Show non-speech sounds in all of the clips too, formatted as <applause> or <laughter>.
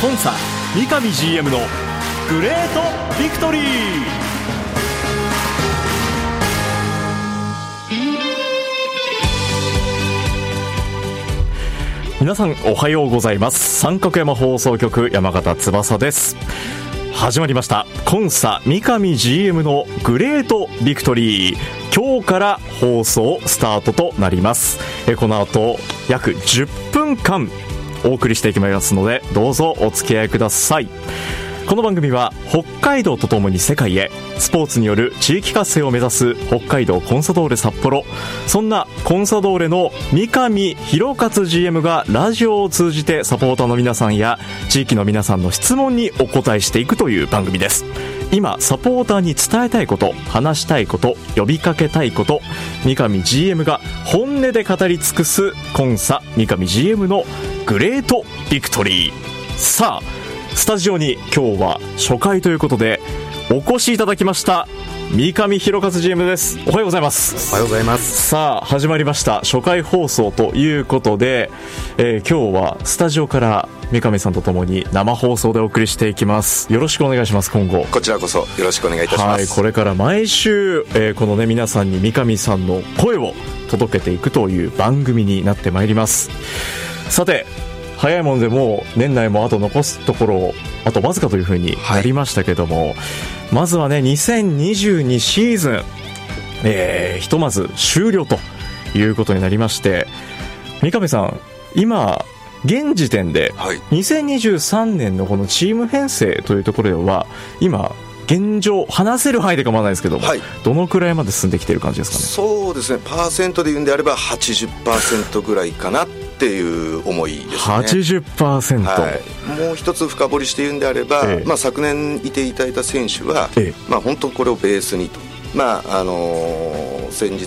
コンサ三上 GM のグレートビクトリー。皆さんおはようございます。三角山放送局山形翼です。始まりました。コンサ三上 GM のグレートビクトリー。今日から放送スタートとなります。この後約10分間お送りしていきますのでどうぞお付き合いください。この番組は北海道とともに世界へスポーツによる地域活性を目指す北海道コンサドーレ札幌。そんなコンサドーレの三上弘勝 GM がラジオを通じてサポーターの皆さんや地域の皆さんの質問にお答えしていくという番組です。今サポーターに伝えたいこと話したいこと呼びかけたいこと三上 GM が本音で語り尽くすコンサ三上 GM のグレートビクトリー。さあスタジオに今日は初回ということでお越しいただきました三上弘勝 GM です。おはようございます。おはようございます。さあ始まりました初回放送ということで、えー、今日はスタジオから三上さんとともに生放送でお送りしていきます。よろしくお願いします今後。こちらこそよろしくお願いいたします、はい、これから毎週、えー、このね皆さんに三上さんの声を届けていくという番組になってまいりますさて早いもんでもう年内もあと残すところあとわずかというふうになりましたけども、はい、まずはね2022シーズン、えー、ひとまず終了ということになりまして三上さん今現時点で2023年のこのチーム編成というところでは今現状話せる範囲で構わないですけども、はい、どのくらいまで進んできている感じですかね？そうですね。パーセントで言うんであれば80%ぐらいかなっていう思いですね。80%、はい、もう一つ深掘りして言うんであれば、ええ、まあ、昨年いていただいた選手は、え、まあ、本当これをベースにと。まああのー、先日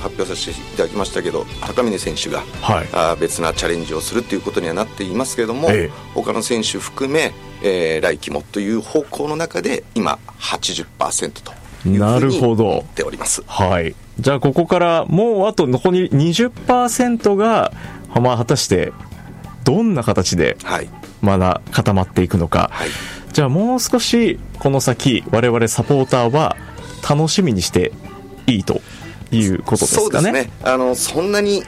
発表させていただきましたけど高峰選手が、はい、あ別なチャレンジをするということにはなっていますけれども、ええ、他の選手含め、えー、来季もという方向の中で今80%というふうに思っております。はい。じゃあここからもうあと残り20%がまあ、果たしてどんな形でまだ固まっていくのか、はい、じゃあもう少しこの先我々サポーターは楽しみにしていいということですかね。そうですね。あのそんなに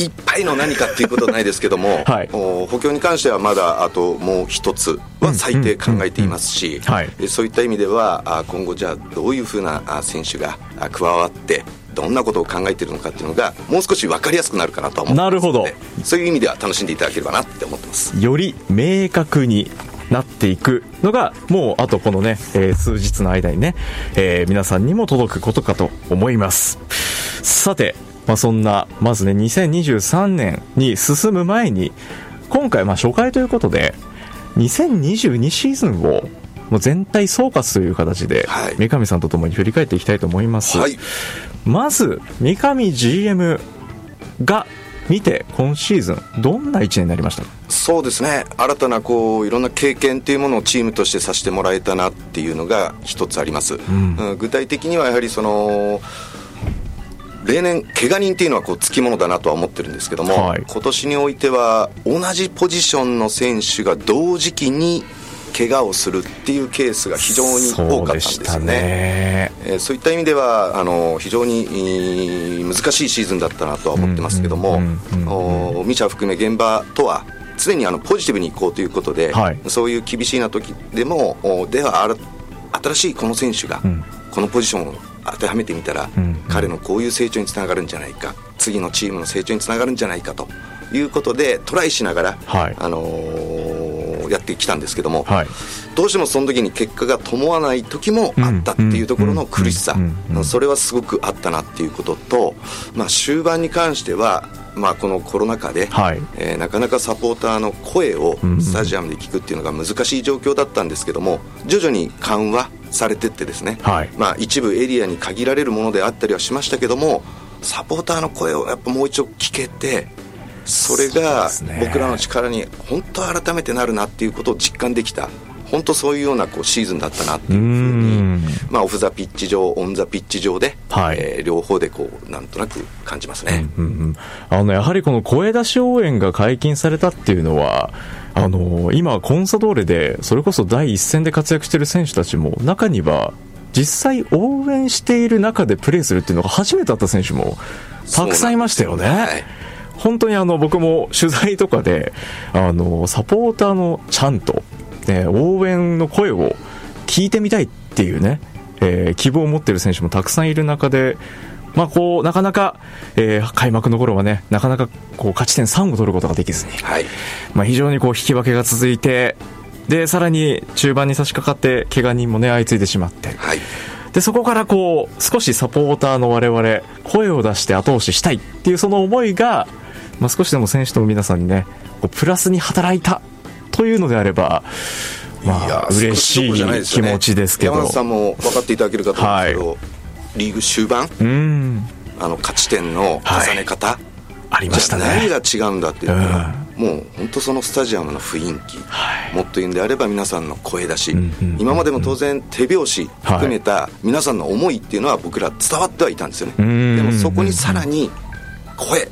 いっぱいの何かっていうことはないですけども、<laughs> はい、補強に関してはまだあともう一つは最低考えていますし、そういった意味では今後じゃあどういうふうな選手が加わってどんなことを考えているのかっていうのがもう少し分かりやすくなるかなと思ってなるほど。そういう意味では楽しんでいただければなって思ってます。より明確になっていくのがもうあとこのね、えー、数日の間にね、えー、皆さんにも届くことかと思います。さて、まあ、そんなまずね2023年に進む前に今回まあ初回ということで2022シーズンをもう全体総括という形で、はい、三上さんとともに振り返っていきたいと思います、はい、まず三上 GM が見て今シーズンどんな1年になりましたそうですね。新たなこういろんな経験っていうものをチームとしてさせてもらえたなっていうのが一つあります、うん、具体的にはやはりその例年怪我人っていうのはこうつきものだなとは思ってるんですけども、はい、今年においては同じポジションの選手が同時期に怪我をするっていうケースが非常に多かったんですよね。ね。えー、そういった意味ではあの非常に難しいシーズンだったなとは思ってますけども、ミシャ含め現場とは常にあのポジティブにいこうということで、はい、そういう厳しいな時でもでは新しいこの選手がこのポジションを当てはめてみたら、うん、彼のこういう成長につながるんじゃないか次のチームの成長につながるんじゃないかということでトライしながら、はい、あのーやってきたんですけども、はい、どうしてもその時に結果が伴わない時もあったっていうところの苦しさ、それはすごくあったなっていうことと、まあ、終盤に関してはまあ、このコロナ禍で、はい、えー、なかなかサポーターの声をスタジアムで聞くっていうのが難しい状況だったんですけども徐々に緩和されてってですね、はい、まあ、一部エリアに限られるものであったりはしましたけどもサポーターの声をやっぱもう一度聞けてそれが僕らの力に本当改めてなるなっていうことを実感できた。本当そういうようなこうシーズンだったなっていうふうに。まあ、オフ・ザ・ピッチ上オン・ザ・ピッチ上で、はい、えー、両方でこうなんとなく感じますね、うんうんうん、あのやはりこの声出し応援が解禁されたっていうのはあの今、コンサドーレでそれこそ第一線で活躍している選手たちも中には実際応援している中でプレーするっていうのが初めてだった選手もたくさんいましたよね。はい本当にあの僕も取材とかであのサポーターのちゃんと、ね、応援の声を聞いてみたいっていうね、えー、希望を持っている選手もたくさんいる中でまあ、こうなかなか、えー、開幕の頃はねなかなかこう勝ち点3を取ることができずに、はい。まあ、非常にこう引き分けが続いてでさらに中盤に差し掛かって怪我人もね相次いでしまって、はい、でそこからこう少しサポーターの我々声を出して後押ししたいっていうその思いが、まあ、少しでも選手と皆さんにねこうプラスに働いたというのであればまあ嬉しい気持ちですけど、山田さんも分かっていただけるかと思うんですけど、はい。リーグ終盤あの勝ち点の重ね方、はい、ありましたね。何が違うんだっていうのは、うん、もう本当そのスタジアムの雰囲気、はい、もっと言うんであれば皆さんの声出し、うんうん、今までも当然手拍子含めた皆さんの思いっていうのは僕ら伝わってはいたんですよね、でもそこにさらに声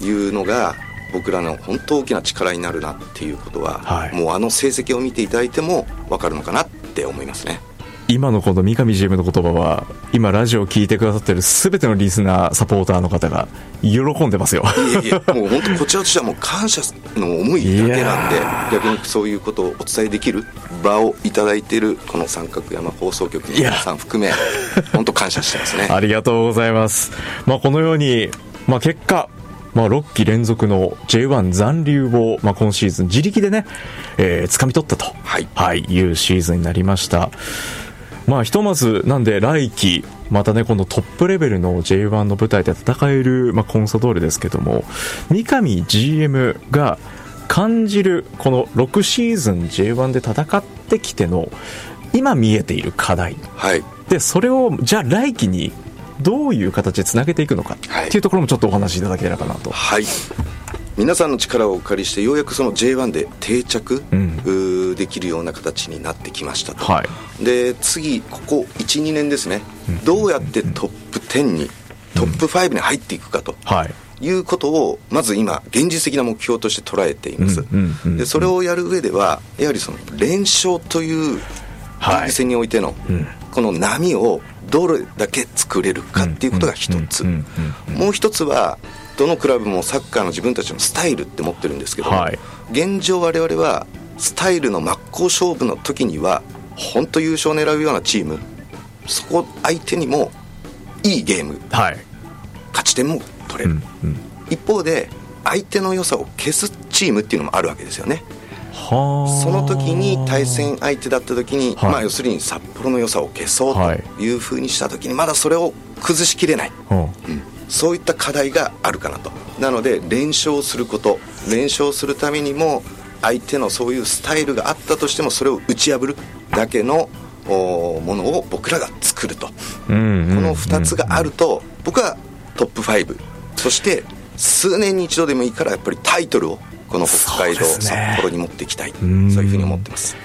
いうのが僕らの本当大きな力になるなっていうことは、はい、もうあの成績を見ていただいても分かるのかなって思いますね。今のこの三上 GM の言葉は今ラジオを聞いてくださってる全てのリスナーサポーターの方が喜んでますよ。いやいやもう本当こちらとしてはもう感謝の思いだけなんで逆にそういうことをお伝えできる場をいただいているこの三角山放送局の皆さん含め本当感謝してますね。ありがとうございます、まあ、このように、まあ、結果まあ、6期連続の J1 残留を、まあ、今シーズン自力でね、えー、掴み取ったと、はい、はい、いうシーズンになりました。まあ、ひとまず、なんで来季、またね、このトップレベルの J1 の舞台で戦える、まあ、コンサドーレですけども、三上 GM が感じる、この6シーズン J1 で戦ってきての、今見えている課題。はい。で、それを、じゃあ来季にどういう形でつなげていくのかっていうところもちょっとお話しいただければなと。はい。皆さんの力をお借りしてようやくその J1 で定着、うん、できるような形になってきましたと、はい、で次ここ12年ですね、うん、どうやってトップ10にトップ5に入っていくかと、はい。いうことをまず今現実的な目標として捉えています、でそれをやる上ではやはりその連勝というリーグ戦においてのこの波をどれだけ作れるかっていうことが一つ。もう一つはどのクラブもサッカーの自分たちのスタイルって持ってるんですけど、はい、現状我々はスタイルの真っ向勝負の時には本当優勝を狙うようなチームそこ相手にもいいゲーム、はい、勝ち点も取れる、うんうん、一方で相手の良さを消すチームっていうのもあるわけですよねその時に対戦相手だった時に、はい、まあ、要するに札幌の良さを消そうとい。うふうにした時にまだそれを崩しきれない、うん。そういった課題があるかなと。なので連勝すること連勝するためにも相手のそういうスタイルがあったとしてもそれを打ち破るだけのものを僕らが作ると、この2つがあると僕はトップ5そして数年に一度でもいいからやっぱりタイトルをこの北海道、札幌に持っていきたい。そういうふうに思ってます。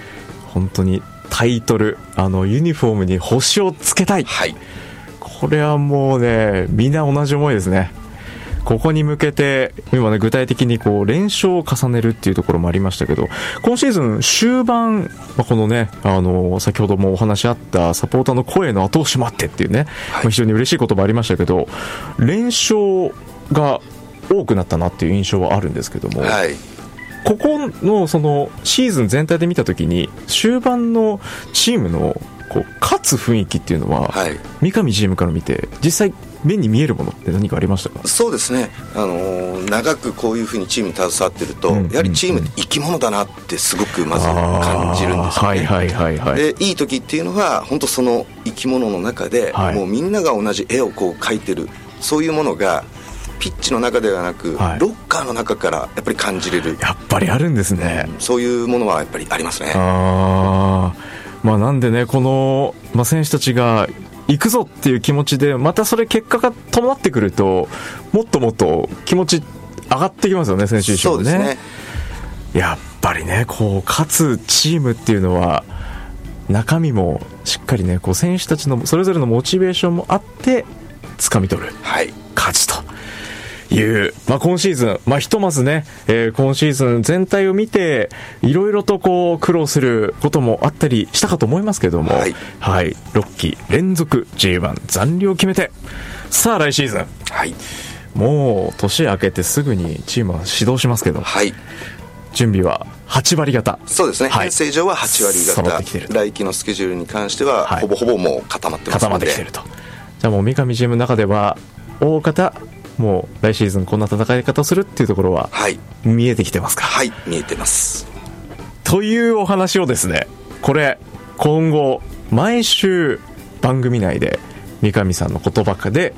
本当にタイトルあのユニフォームに星をつけたい、はい、これはもうね、みんな同じ思いですね。ここに向けて、今ね、具体的にこう、連勝を重ねるっていうところもありましたけど、今シーズン終盤、まあ、このね、あの、先ほどもお話あったサポーターの声の後押しもあってっていうね、はい、非常に嬉しい言葉ありましたけど、連勝が多くなったなっていう印象はあるんですけども、はい、ここのそのシーズン全体で見たときに、終盤のチームのこう勝つ雰囲気っていうのは、はい、三上 GM から見て実際目に見えるものって何かありましたか？そうですね、あのー、長くこういうふうにチームに携わってると、うんうん、やはりチームって生き物だなってすごくまず感じるんですよね。はいはいはいはい、でいい時っていうのは本当その生き物の中で、はい、もうみんなが同じ絵をこう描いてるそういうものがピッチの中ではなく、はい、ロッカーの中からやっぱり感じれる。やっぱりあるんですね、うん、そういうものはやっぱりありますね。ああまあ、なんでね、この、まあ、選手たちが行くぞっていう気持ちで、またそれ結果が伴ってくると、もっともっと気持ち上がってきますよね、選手一緒ね。ね。やっぱりね、こう、勝つチームっていうのは、中身もしっかりね、こう選手たちのそれぞれのモチベーションもあって、掴み取る、はい、勝ちと。いう、まあ、今シーズン、まあ、ひとまずね、えー、今シーズン全体を見て、いろいろとこう苦労することもあったりしたかと思いますけども、はい、はい、6期連続 J1 残留を決めて、さあ来シーズン、はい、もう年明けてすぐにチームは始動しますけど、はい、準備は8割方。そうですね、はい、編成上は8割方。来期のスケジュールに関しては、はい、ほぼほぼもう固まってますので。固まってきてると。じゃあもう三上 GM の中では大方もう来シーズンこんな戦い方をするっていうところは、はい、見えてきてますか？はい見えてます。というお話をですねこれ今後毎週番組内で三上さんの言葉で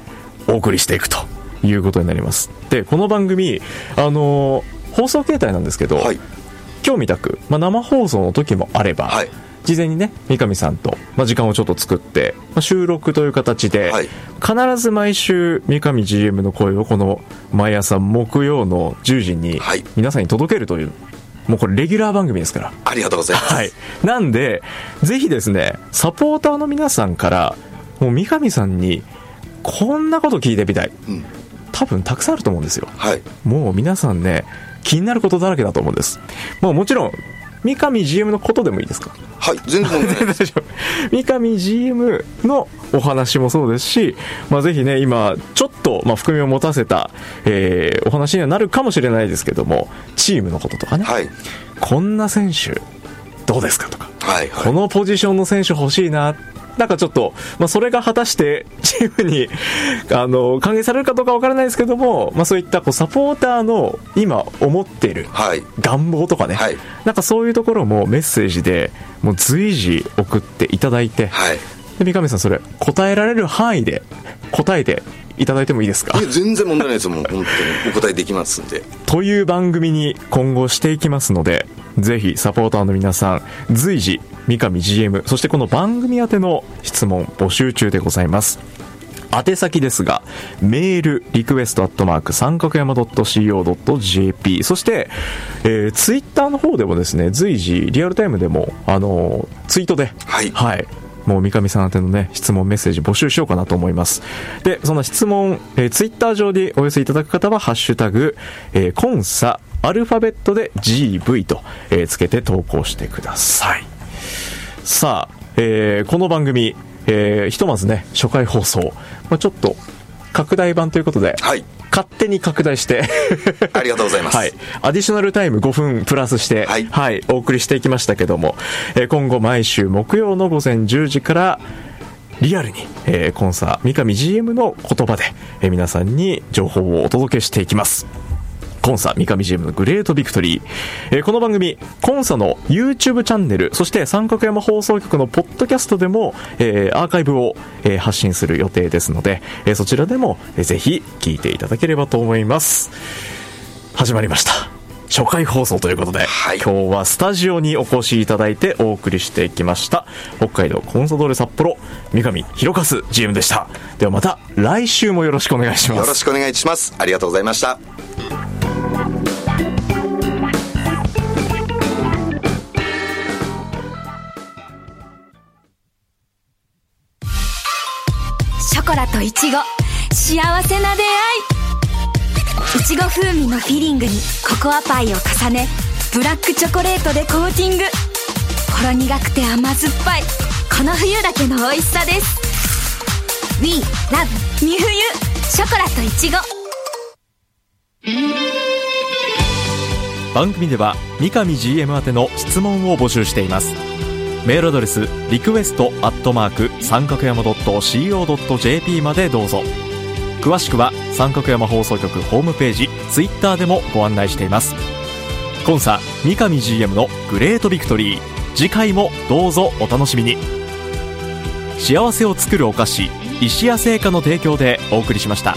お送りしていくということになります。でこの番組あの放送形態なんですけど、はい、今日みたく、まあ、生放送の時もあれば、はい事前にね三上さんと、まあ、時間をちょっと作って、まあ、収録という形で、はい、必ず毎週三上 GM の声をこの毎朝木曜の10時に皆さんに届けるという、もうこれレギュラー番組ですから。ありがとうございます、はい、なんでぜひですねサポーターの皆さんからもう三上さんにこんなこと聞いてみたい、うん、多分たくさんあると思うんですよ、はい、もう皆さんね気になることだらけだと思うんです。もうもちろん三上 GM のことでもいいですか？はい全然。問題ないです三上 GM のお話もそうですし、まあ、ぜひね今ちょっと、まあ、含みを持たせた、えー、お話にはなるかもしれないですけどもチームのこととかね、はい、こんな選手どうですかとか、はいはい、このポジションの選手欲しいななんかちょっと、まあ、それが果たして <laughs> チームにあの歓迎されるかどうかわからないですけども、まあ、そういったこうサポーターの今思ってい。る願望とかね、はい、なんかそういうところもメッセージでもう随時送っていただいて、はい、で三上さんそれ答えられる範囲で答えていただいてもいいですか？全然問題ないですもん本当に。お答えできますんで。という番組に今後していきますのでぜひサポーターの皆さん随時三上 GM そしてこの番組宛ての質問募集中でございます。宛先ですが、メール、リクエストアットマーク、三角山 .co.jp、そして、えー、ツイッターの方でもですね、随時、リアルタイムでも、あのー、ツイートで、はい、はい、もう三上さん宛てのね、質問メッセージ募集しようかなと思います。で、その質問、えー、ツイッター上でお寄せいただく方は、ハッシュタグ、えー、コンサ、アルファベットで GV と、えー、つけて投稿してください。さあ、えー、この番組、えー、ひとまずね、初回放送、まあ、ちょっと拡大版ということで、はい、勝手に拡大して <laughs> ありがとうございます。はい。アディショナルタイム5分プラスして、はい、はい、お送りしていきましたけども、えー、今後毎週木曜の午前10時から、リアルに、えー、コンサー、三上 GM の言葉で、えー、皆さんに情報をお届けしていきます。コンサ三上 GM のグレートビクトリー、えー、この番組コンサの YouTube チャンネルそして三角山放送局のポッドキャストでも、えー、アーカイブを、えー、発信する予定ですので、えそちらでも、えー、ぜひ聞いていただければと思います。始まりました。初回放送ということで、はい、今日はスタジオにお越しいただいてお送りしてきました北海道コンサドーレ札幌三上弘和 GM でした。ではまた来週もよろしくお願いします。よろしくお願いします。ありがとうございましたショコラとイチゴ。幸せな出会い。いちご風味のフィリングにココアパイを重ねブラックチョコレートでコーティング。ほろ苦くて甘酸っぱい。この冬だけの美味しさです。We love 三冬ショコラとイチゴ。番組では三上 GM 宛ての質問を募集しています。メールアドレスリクエストアットマーク三角山 .co.jp までどうぞ。詳しくは三角山放送局ホームページツイッターでもご案内しています。コンサ三上 GM のグレートビクトリー。次回もどうぞお楽しみに。幸せを作るお菓子石屋製菓の提供でお送りしました。